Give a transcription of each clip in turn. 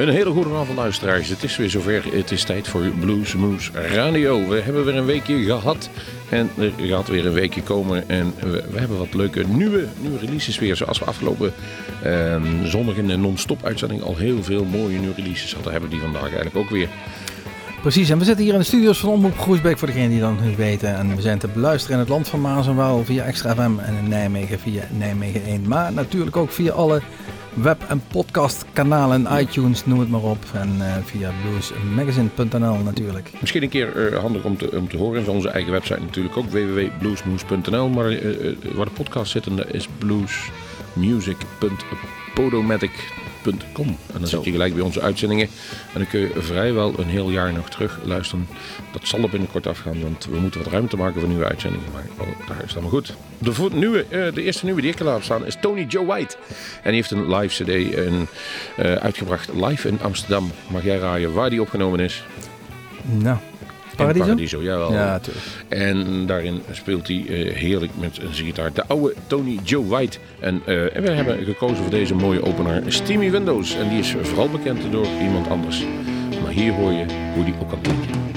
Een hele goede avond luisteraars. Het is weer zover. Het is tijd voor Bluesmoes Radio. We hebben weer een weekje gehad. En er gaat weer een weekje komen. En we, we hebben wat leuke nieuwe, nieuwe releases weer. Zoals we afgelopen eh, zondag in de non-stop uitzending al heel veel mooie nieuwe releases hadden. Hebben die vandaag eigenlijk ook weer. Precies, en we zitten hier in de studio's van Omroep Groesbeek voor degenen die dat niet weten. En we zijn te beluisteren in het land van Maas en Waal via Extra FM en in Nijmegen via Nijmegen 1. Maar natuurlijk ook via alle web- en podcastkanalen, iTunes, noem het maar op. En uh, via bluesmagazine.nl natuurlijk. Misschien een keer uh, handig om te, om te horen. Is onze eigen website natuurlijk ook www.bluesmoes.nl. Maar uh, waar de podcast zit, is En dan zit je gelijk bij onze uitzendingen. En dan kun je vrijwel een heel jaar nog terug luisteren. Dat zal er binnenkort afgaan, want we moeten wat ruimte maken voor nieuwe uitzendingen. Maar oh, daar is het allemaal goed. De, nieuwe, uh, de eerste nieuwe die ik laten staan is Tony Joe White. En die heeft een live cd uh, uitgebracht live in Amsterdam. Mag jij raaien waar die opgenomen is? Nou, Paradiso? Paradiso, jawel. Ja, tuurlijk. En daarin speelt hij uh, heerlijk met zijn gitaar. De oude Tony Joe White. En, uh, en we hebben gekozen voor deze mooie opener Steamy Windows. En die is vooral bekend door iemand anders. Maar hier hoor je hoe die ook kan klinken.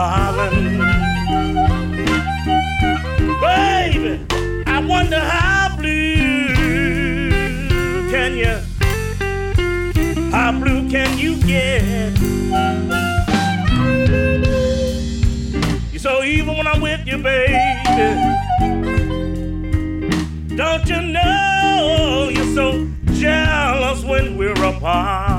darling. Baby, I wonder how blue can you, how blue can you get? You're so even when I'm with you, baby. Don't you know you're so jealous when we're apart?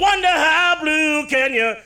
Wonder how blue can you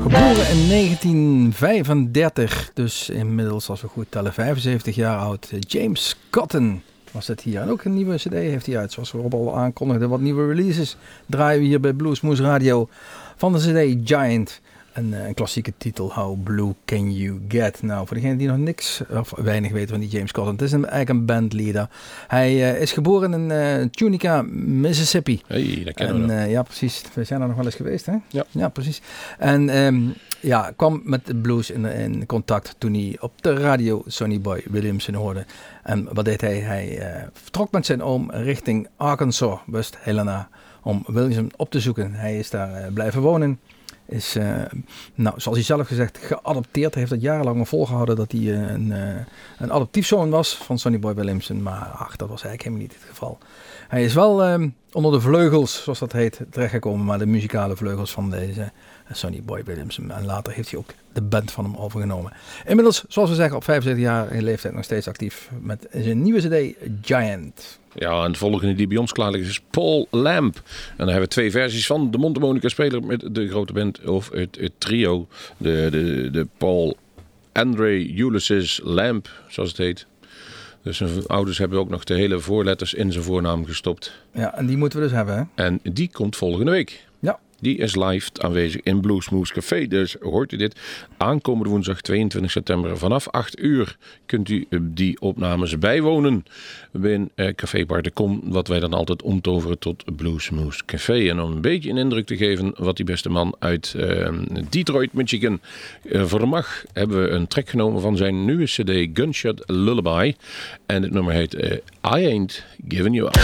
Geboren in 1935, dus inmiddels als we goed tellen 75 jaar oud. James Cotton was het hier. En ook een nieuwe cd heeft hij uit, zoals Rob al aankondigden. Wat nieuwe releases draaien we hier bij Bluesmoose Radio van de cd Giant. Een, eh, een, klassieke titel, How Blue Can You Get? Nou, voor degene die nog niks of weinig weten van die James Cotton, het is een, eigenlijk een bandleader. Hij uh, is geboren in uh, Tunica, Mississippi. Hey, dat kennen we Ja, precies. We zijn er nog wel eens geweest, hè? Ja. Ja, precies. En um, ja, kwam met de blues in, in, contact toen hij op de radio Sonny Boy Williamson hoorde. En wat deed hij? Hij vertrok met zijn oom richting Arkansas, West Helena, om Williamson op te zoeken. Hij is daar blijven wonen is, uh, nou, zoals hij zelf gezegd, geadopteerd. Hij heeft het jarenlang volgehouden dat hij uh, een, uh, een was van Sonny Boy Williamson. Maar ach, dat was eigenlijk helemaal niet het geval. Hij is wel ehm, onder de vleugels, zoals dat heet, terechtgekomen. Maar de muzikale vleugels van deze Sonny Boy Williamson. En later heeft hij ook de band van hem overgenomen. Inmiddels, zoals we zeggen, op 75 jaar in leeftijd nog steeds actief met zijn nieuwe cd Giant. Ja, en de volgende die bij ons klaar ligt is Paul Lamp. En daar hebben we twee versies van. De Montemonica speler met de grote band of het, het trio. De, de, de Paul Andre Ulysses Lamp, zoals het heet. Dus zijn ouders hebben ook nog de hele voorletters in zijn voornaam gestopt. Ja, en die moeten we dus hebben, hè? En die komt volgende week. Die is live aanwezig in Bluesmoose Café. Dus hoort u dit? Aankomende woensdag 22 september vanaf 8 uur kunt u die opnames bijwonen. In eh, Café Bar wat wij dan altijd omtoveren tot Bluesmoose Café. En om een beetje een indruk te geven wat die beste man uit uh, Detroit, Michigan uh, vermag, hebben we een track genomen van zijn nieuwe cd Gunshot Lullaby. En het nummer heet I Ain't Giving You Up.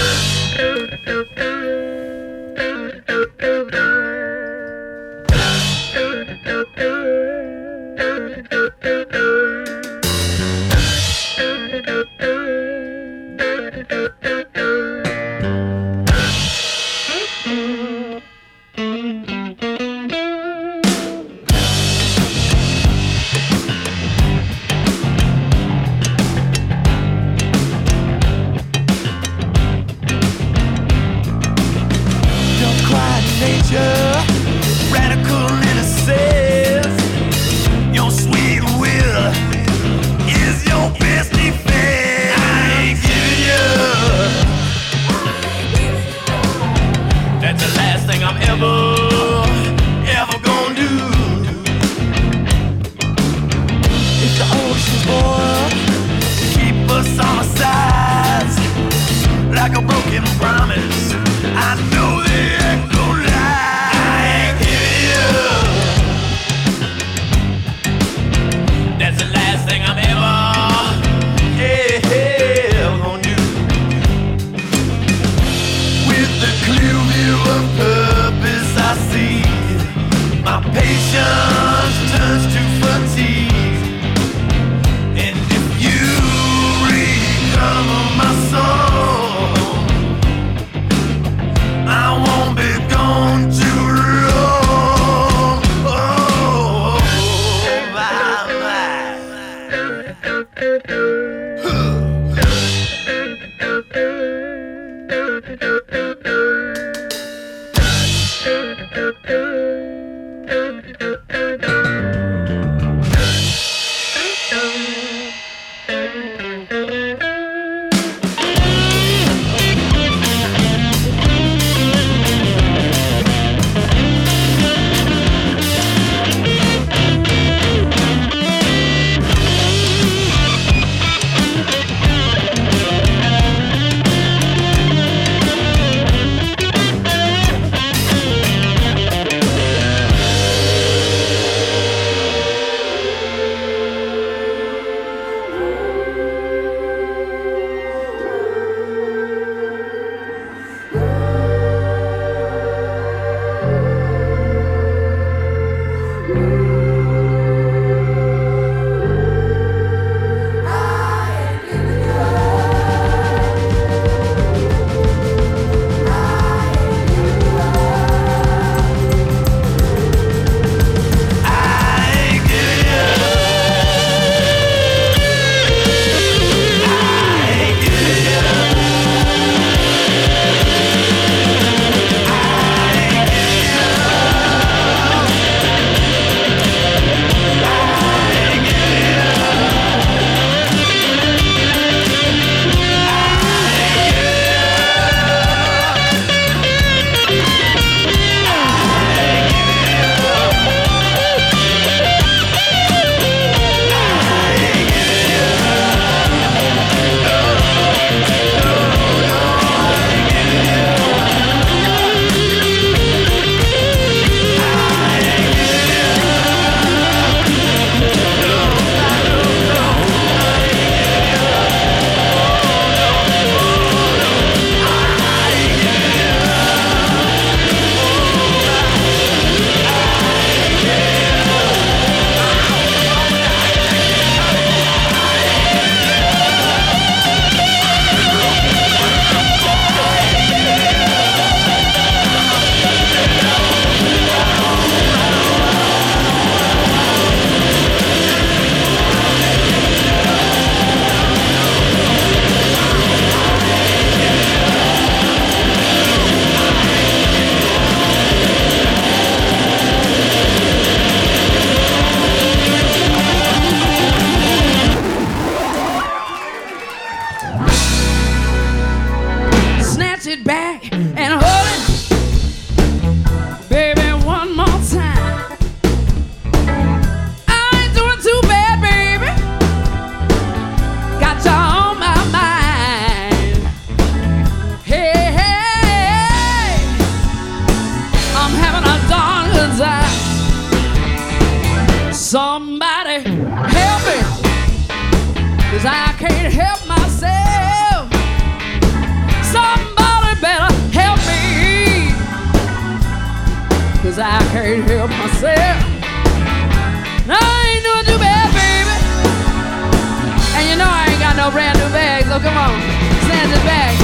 Come on, stand it back.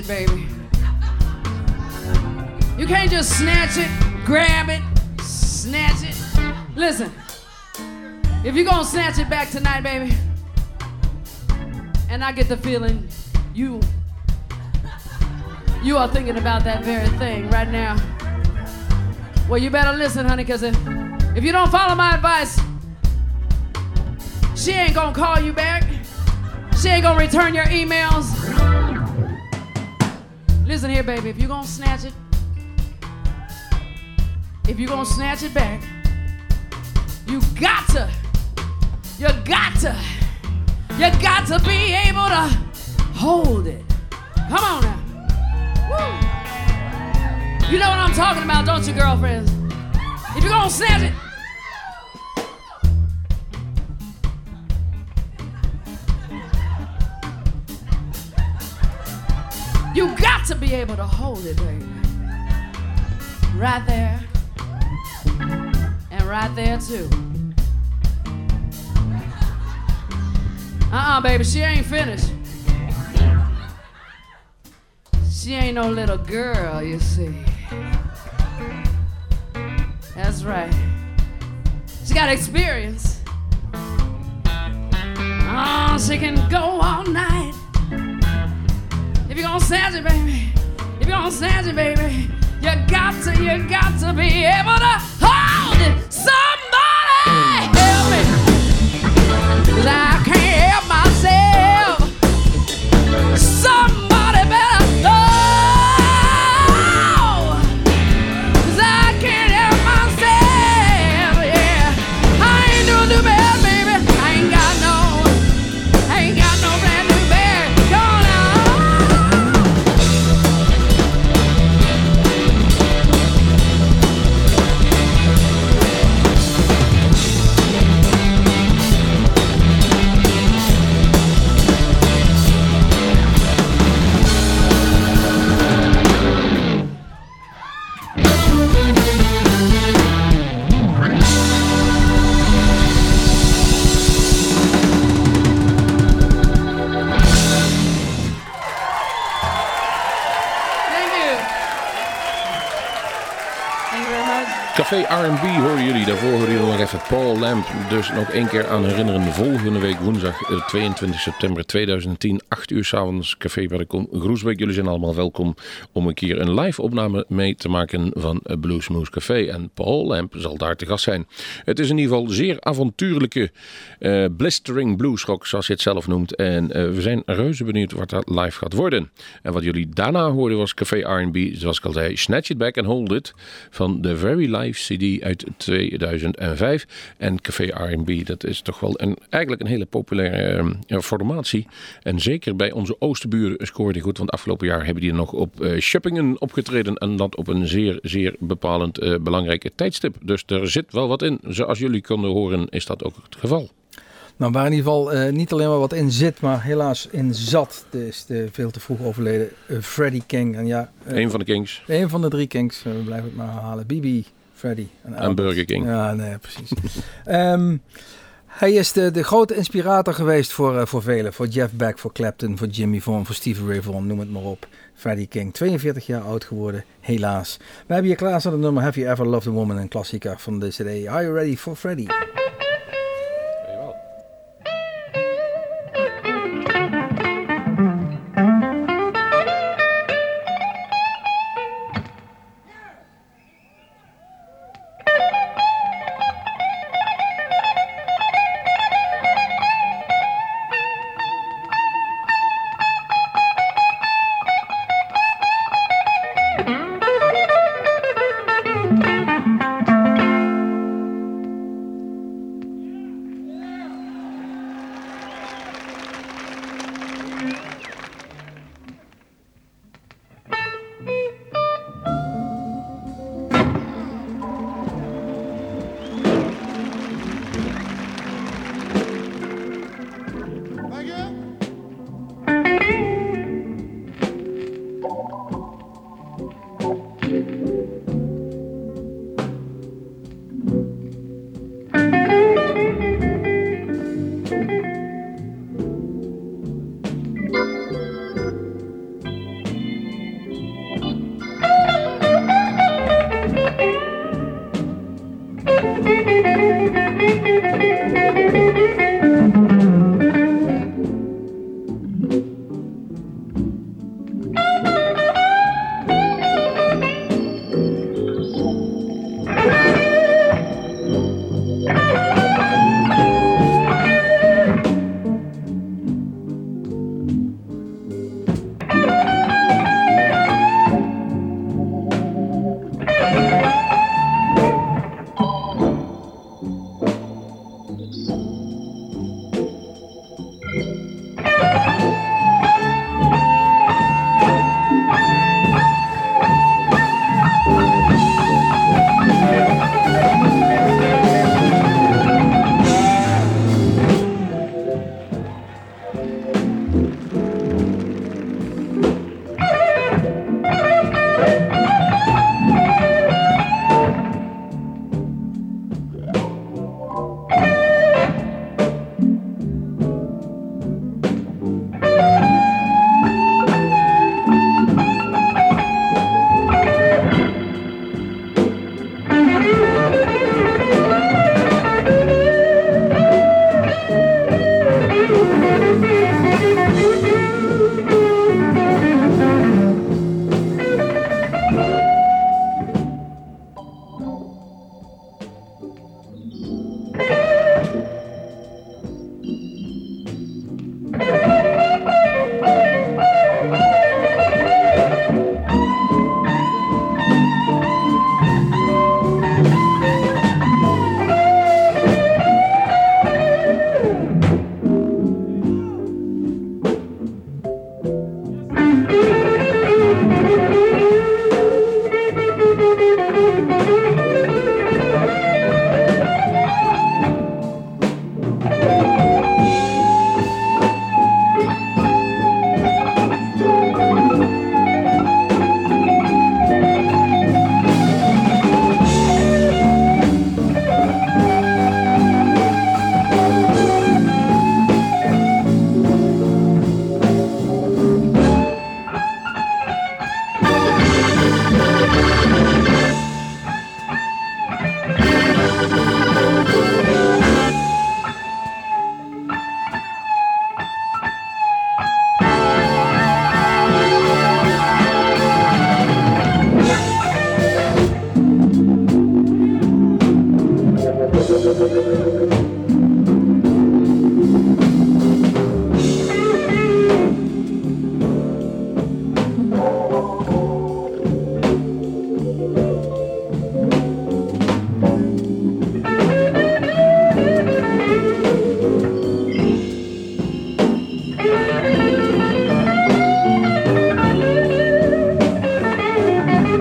It, baby. You can't just snatch it, grab it, snatch it. Listen, if you're gonna snatch it back tonight, baby, and I get the feeling you you are thinking about that very thing right now. Well, you better listen, honey, because if, if you don't follow my advice, she ain't gonna call you back. She ain't gonna return your emails. Here, baby, if you're gonna snatch it, if you're gonna snatch it back, you got to, you got to, you got to be able to hold it. Come on now. Woo. You know what I'm talking about, don't you, girlfriends? If you're gonna snatch it, able to hold it, baby. Right there. And right there, too. Uh uh baby, she ain't finished. She ain't no little girl, you see. That's right. She got experience. Oh, she can go all night. If you're gonna snatch it, baby, gonna snatch it, baby, you got to, you got to be able to hold it. Somebody help me. Café R&B horen jullie. Daarvoor horen jullie nog even Paul Lamp. Dus nog één keer aan herinneren. Volgende week woensdag eh, 22 september 2010. 8 uur s'avonds. Café Berkom Groesbeek. Jullie zijn allemaal welkom om een keer een live opname mee te maken van eh, Bluesmoose Café. En Paul Lamp zal daar te gast zijn. Het is in ieder geval zeer avontuurlijke eh, blistering bluesrock zoals je het zelf noemt. En eh, we zijn reuze benieuwd wat dat live gaat worden. En wat jullie daarna hoorden was Café R&B. Zoals ik al zei, Snatch It Back and Hold It. Van de Very Live CD uit 2005. En Café R&B, dat is toch wel een, eigenlijk een hele populaire eh, formatie. En zeker bij onze oosterburen scoorde die goed. Want afgelopen jaar hebben die nog op eh Schuppingen opgetreden. En dat op een zeer, zeer bepalend eh, belangrijke tijdstip. Dus er zit wel wat in. Zoals jullie konden horen is dat ook het geval. Nou, waar in ieder geval niet alleen maar wat in zit, maar helaas in zat. De is de veel te vroeg overleden eh, Freddie King. En ja, Een van de Kings. een van de drie Kings, we blijven het maar herhalen. Bibi, Freddie en. Burger King. Ja, nee, precies. Ehm, hij is de, de grote inspirator geweest voor, eh, voor velen. Voor Jeff Beck, voor Clapton, voor Jimmy Vaughan, voor Stevie Ray Vaughan, noem het maar op. Freddie King, 42 jaar oud geworden, helaas. We hebben hier klaar staan het nummer Have You Ever Loved a Woman, een klassieker van de CD. Are You Ready for Freddie?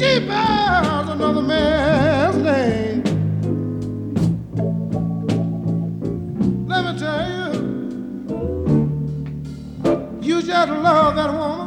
She bears another man's name. Let me tell you, you just love that woman.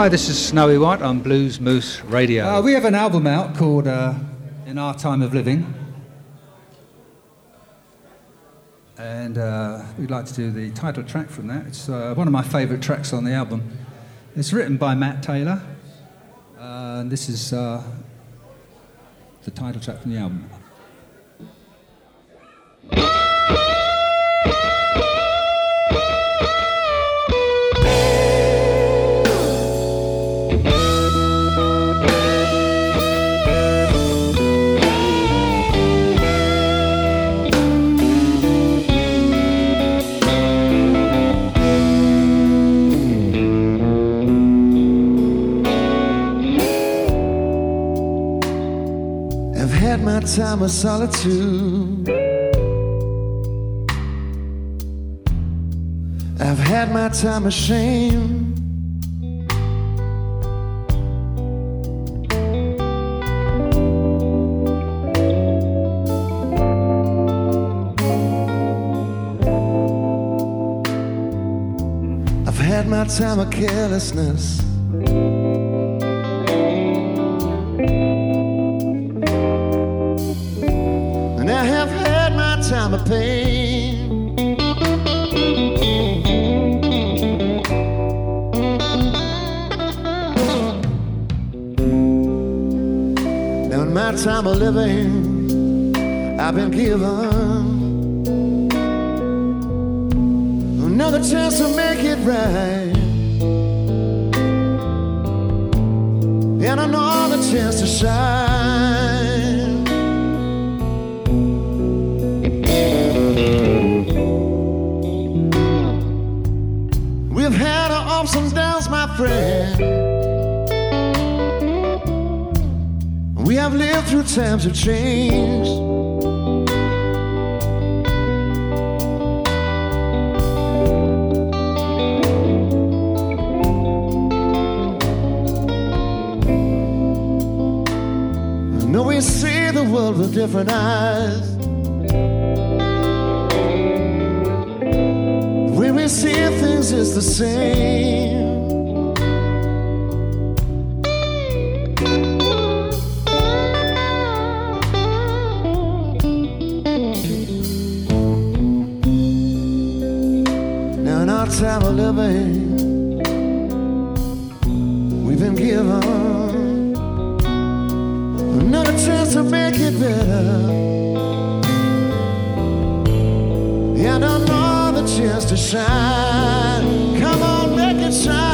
Hi, this is Snowy White on Bluesmoose Radio. Uh, we have an album out called uh, In Our Time of Living. And uh, we'd like to do the title track from that. It's uh, one of my favourite tracks on the album. It's written by Matt Taylor. Uh, and this is uh, the title track from the album. Had my time of solitude. I've had my time of shame. I've had my time of carelessness. Time of living, I've been given another chance to make it right. And another chance to shine. We've had our ups and downs, my friend. Through times of change. I know we see the world with different eyes. When we see things, it's the same. Time of living, we've been given another chance to make it better. And another chance to shine. Come on, make it shine.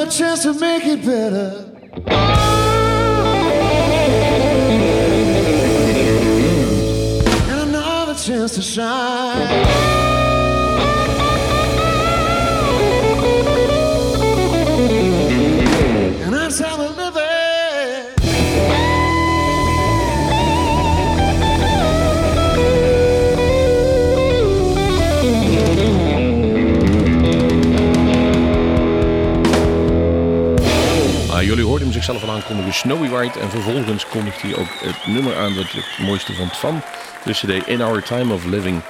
Another chance to make it better. And another chance to shine. Jullie hoorden hem zichzelf al aankondigen, Snowy White. En vervolgens kondigt hij ook het nummer aan dat je het mooiste vond van de CD In Our Time of Living.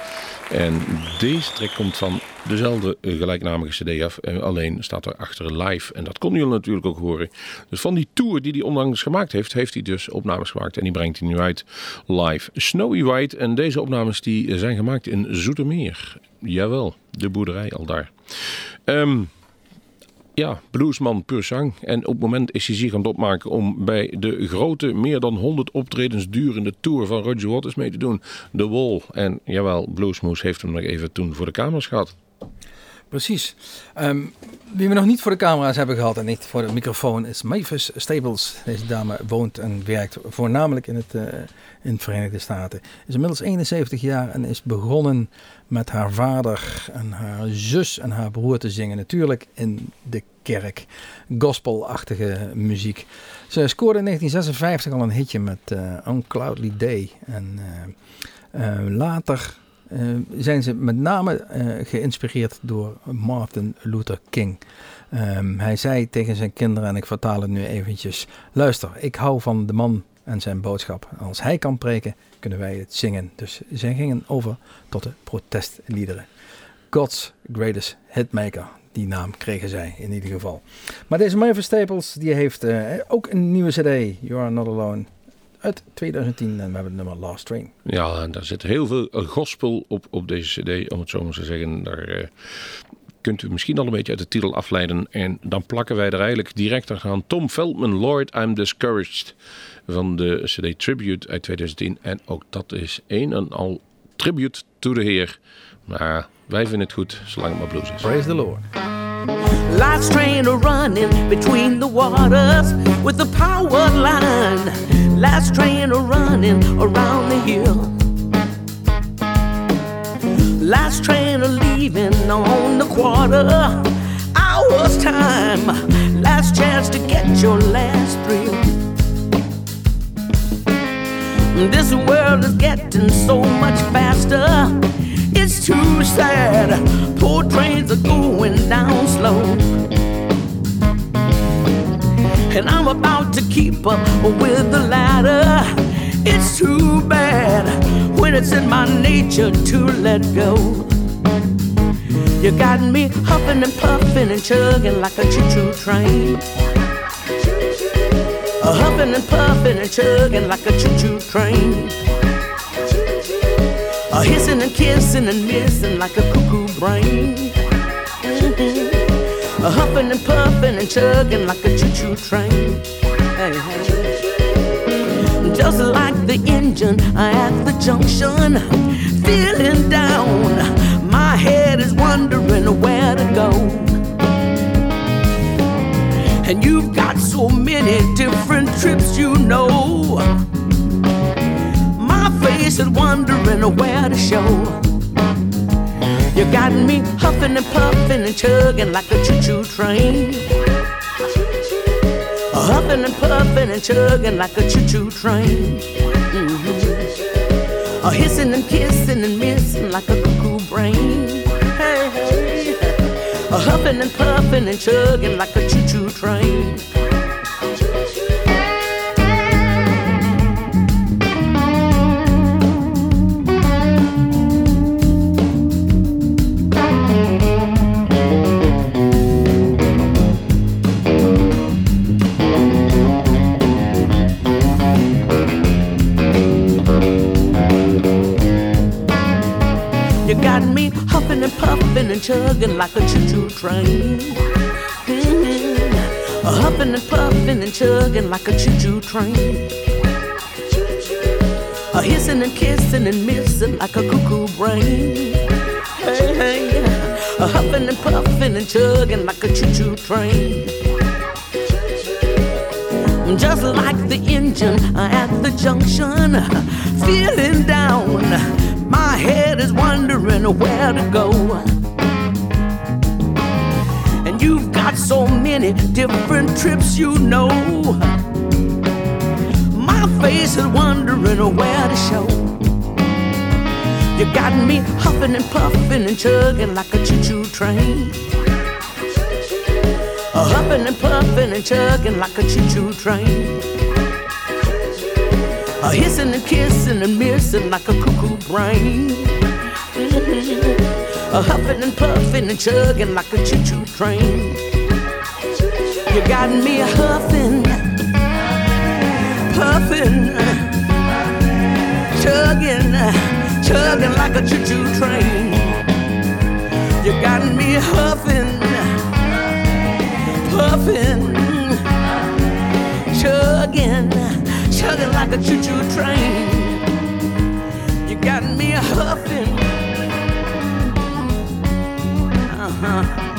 En deze track komt van dezelfde eh, gelijknamige CD af. En alleen staat er achter live. En dat kon jullie natuurlijk ook horen. Dus van die tour die hij onlangs gemaakt heeft, heeft hij dus opnames gemaakt. En die brengt hij nu uit live. Snowy White. En deze opnames die zijn gemaakt in Zoetermeer. Jawel, de boerderij al daar. Ehm ja, bluesman puur zang. En op het moment is hij zich aan het opmaken om bij de grote, meer dan 100 optredens durende tour van Roger Waters mee te doen. The Wall. En jawel, Bluesmoose heeft hem nog even toen voor de kamers gehad. Precies. Ehm, wie we nog niet voor de camera's hebben gehad en niet voor de microfoon is Mavis Staples. Deze dame woont en werkt voornamelijk in, het, eh, in de Verenigde Staten. Is inmiddels 71 jaar en is begonnen met haar vader en haar zus en haar broer te zingen. Natuurlijk in de kerk. Gospelachtige muziek. Ze scoorde in 1956 al een hitje met eh Uncloudly Day. En eh, eh, later zijn ze met name geïnspireerd door Martin Luther King. Ehm, hij zei tegen zijn kinderen, en ik vertaal het nu eventjes: Luister, ik hou van de man en zijn boodschap. Als hij kan preken, kunnen wij het zingen. Dus zij gingen over tot de protestliederen. God's Greatest Hitmaker. Die naam kregen zij in ieder geval. Maar deze Mavis Staples die heeft eh, ook een nieuwe CD, You Are Not Alone, uit 2010. En we hebben het nummer Last Train. Ja, en daar zit heel veel gospel op, op deze CD, om het zo maar te zeggen. Daar eh, kunt u misschien al een beetje uit de titel afleiden. En dan plakken wij er eigenlijk direct aan Tom Feldman, Lord, I'm Discouraged. Van de CD Tribute uit 2010. En ook dat is een en al tribute to de Heer. Maar wij vinden het goed, zolang het maar blues is. Praise the Lord. Life's train a running between the waters with the power line. Last train a running around the hill. Last train a leaving on the quarter hours time. Last chance to get your last thrill. This world is getting so much faster. It's too sad. Poor trains are going down slow. And I'm about to keep up with the ladder. It's too bad when it's in my nature to let go. You got me huffing and puffing and chugging like a choo choo train. A huffing and puffing and chugging like a choo choo train. A hissing and kissing and missing like a cuckoo brain. A huffing and puffing and chugging like a choo-choo train. Hey, hey. Just like the engine at the junction, feeling down. My head is wondering where to go. And you've got so many different trips, you know. My face is wondering where to show. You got me huffing and puffing and chugging like a choo-choo train. Huffing and puffing and chugging like a choo-choo train. Mhm. Hissing and kissing and missing like a cuckoo brain. A huffing and puffing and chugging like a choo-choo train. And puffing and chugging like a choo-choo train. Mhm. A huffing and puffing and chugging like a choo-choo train. A hissing and kissing and missing like a cuckoo brain. Hey, hey. A huffing and puffing and chugging like a choo-choo train. Just like the engine at the junction, feeling down. My head is wondering where to go. Got so many different trips, you know. My face is wondering where to show. You got me huffing and puffing and chugging like a choo-choo train. Huffing and puffing and chugging like a choo-choo train. Hissing and kissing and missing like a cuckoo brain. Mhm. A huffing and puffing and chugging like a choo-choo train. You got me huffing, puffing, chugging, chugging like a choo-choo train. You got me huffing, puffing, chugging, chugging like a choo-choo train. You got me huffing, uh-huh.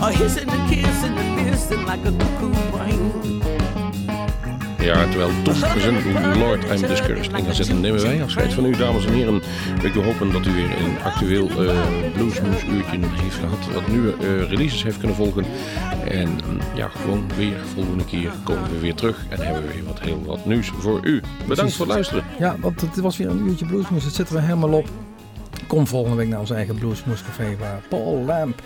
A hissing and kissing and missing like a cuckoo brain. Ja, terwijl Tom zijn Lord I'm Discouraged in gaat zitten, nemen wij afscheid van u, dames en heren. Ik wil hopen dat u weer een actueel uh, bluesmoes uurtje heeft gehad, wat nieuwe uh, releases heeft kunnen volgen. En mm, ja, gewoon weer volgende keer komen we weer terug en hebben we weer wat heel wat nieuws voor u. Bedankt Precies. voor het luisteren. Ja, want het was weer een uurtje bluesmoes. Dat zitten we helemaal op. Kom volgende week naar ons eigen bluesmoescafé waar Paul Lamp,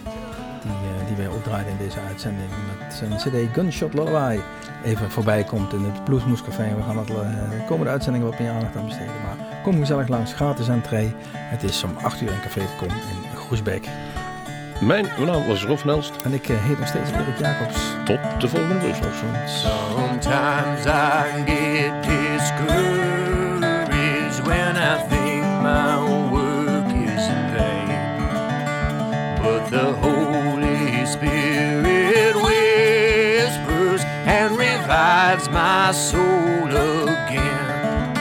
die, uh, die wij ook draaien in deze uitzending, met zijn cd Gunshot Lullaby even voorbij komt in het Bluesmoescafé. We gaan het uh, de komende uitzendingen wat meer aandacht aan besteden. Maar kom gezellig langs, gratis entree. Het is om 8 uur in Café de Kom in Groesbeek. Mijn naam was Rolf Nelst. En ik uh, heet nog steeds Erik Jacobs. Tot de volgende Bluesmoes. Sometimes I get revives my soul again.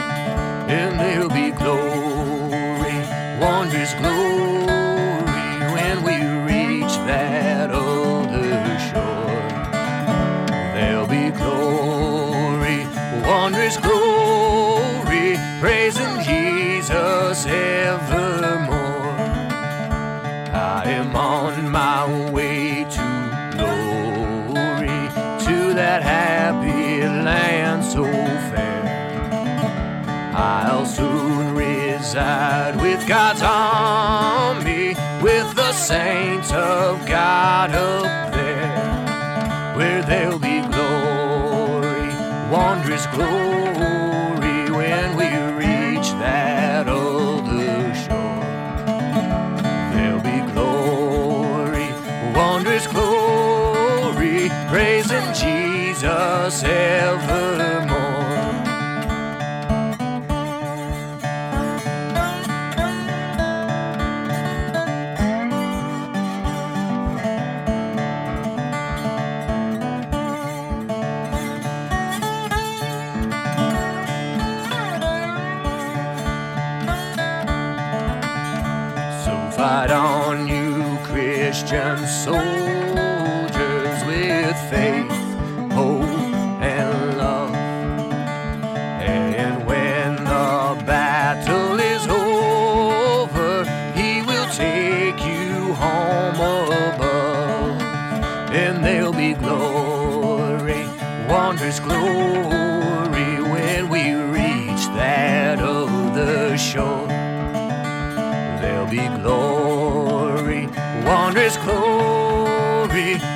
And there'll be glory, wondrous glory when we reach that other shore. There'll be glory, wondrous glory, praising Jesus evermore. I am on with God's army, with the saints of God up there, where there'll be glory, wondrous glory, when we reach that other shore. There'll be glory, wondrous glory, praising Jesus evermore.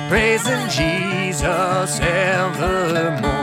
Praising Jesus evermore.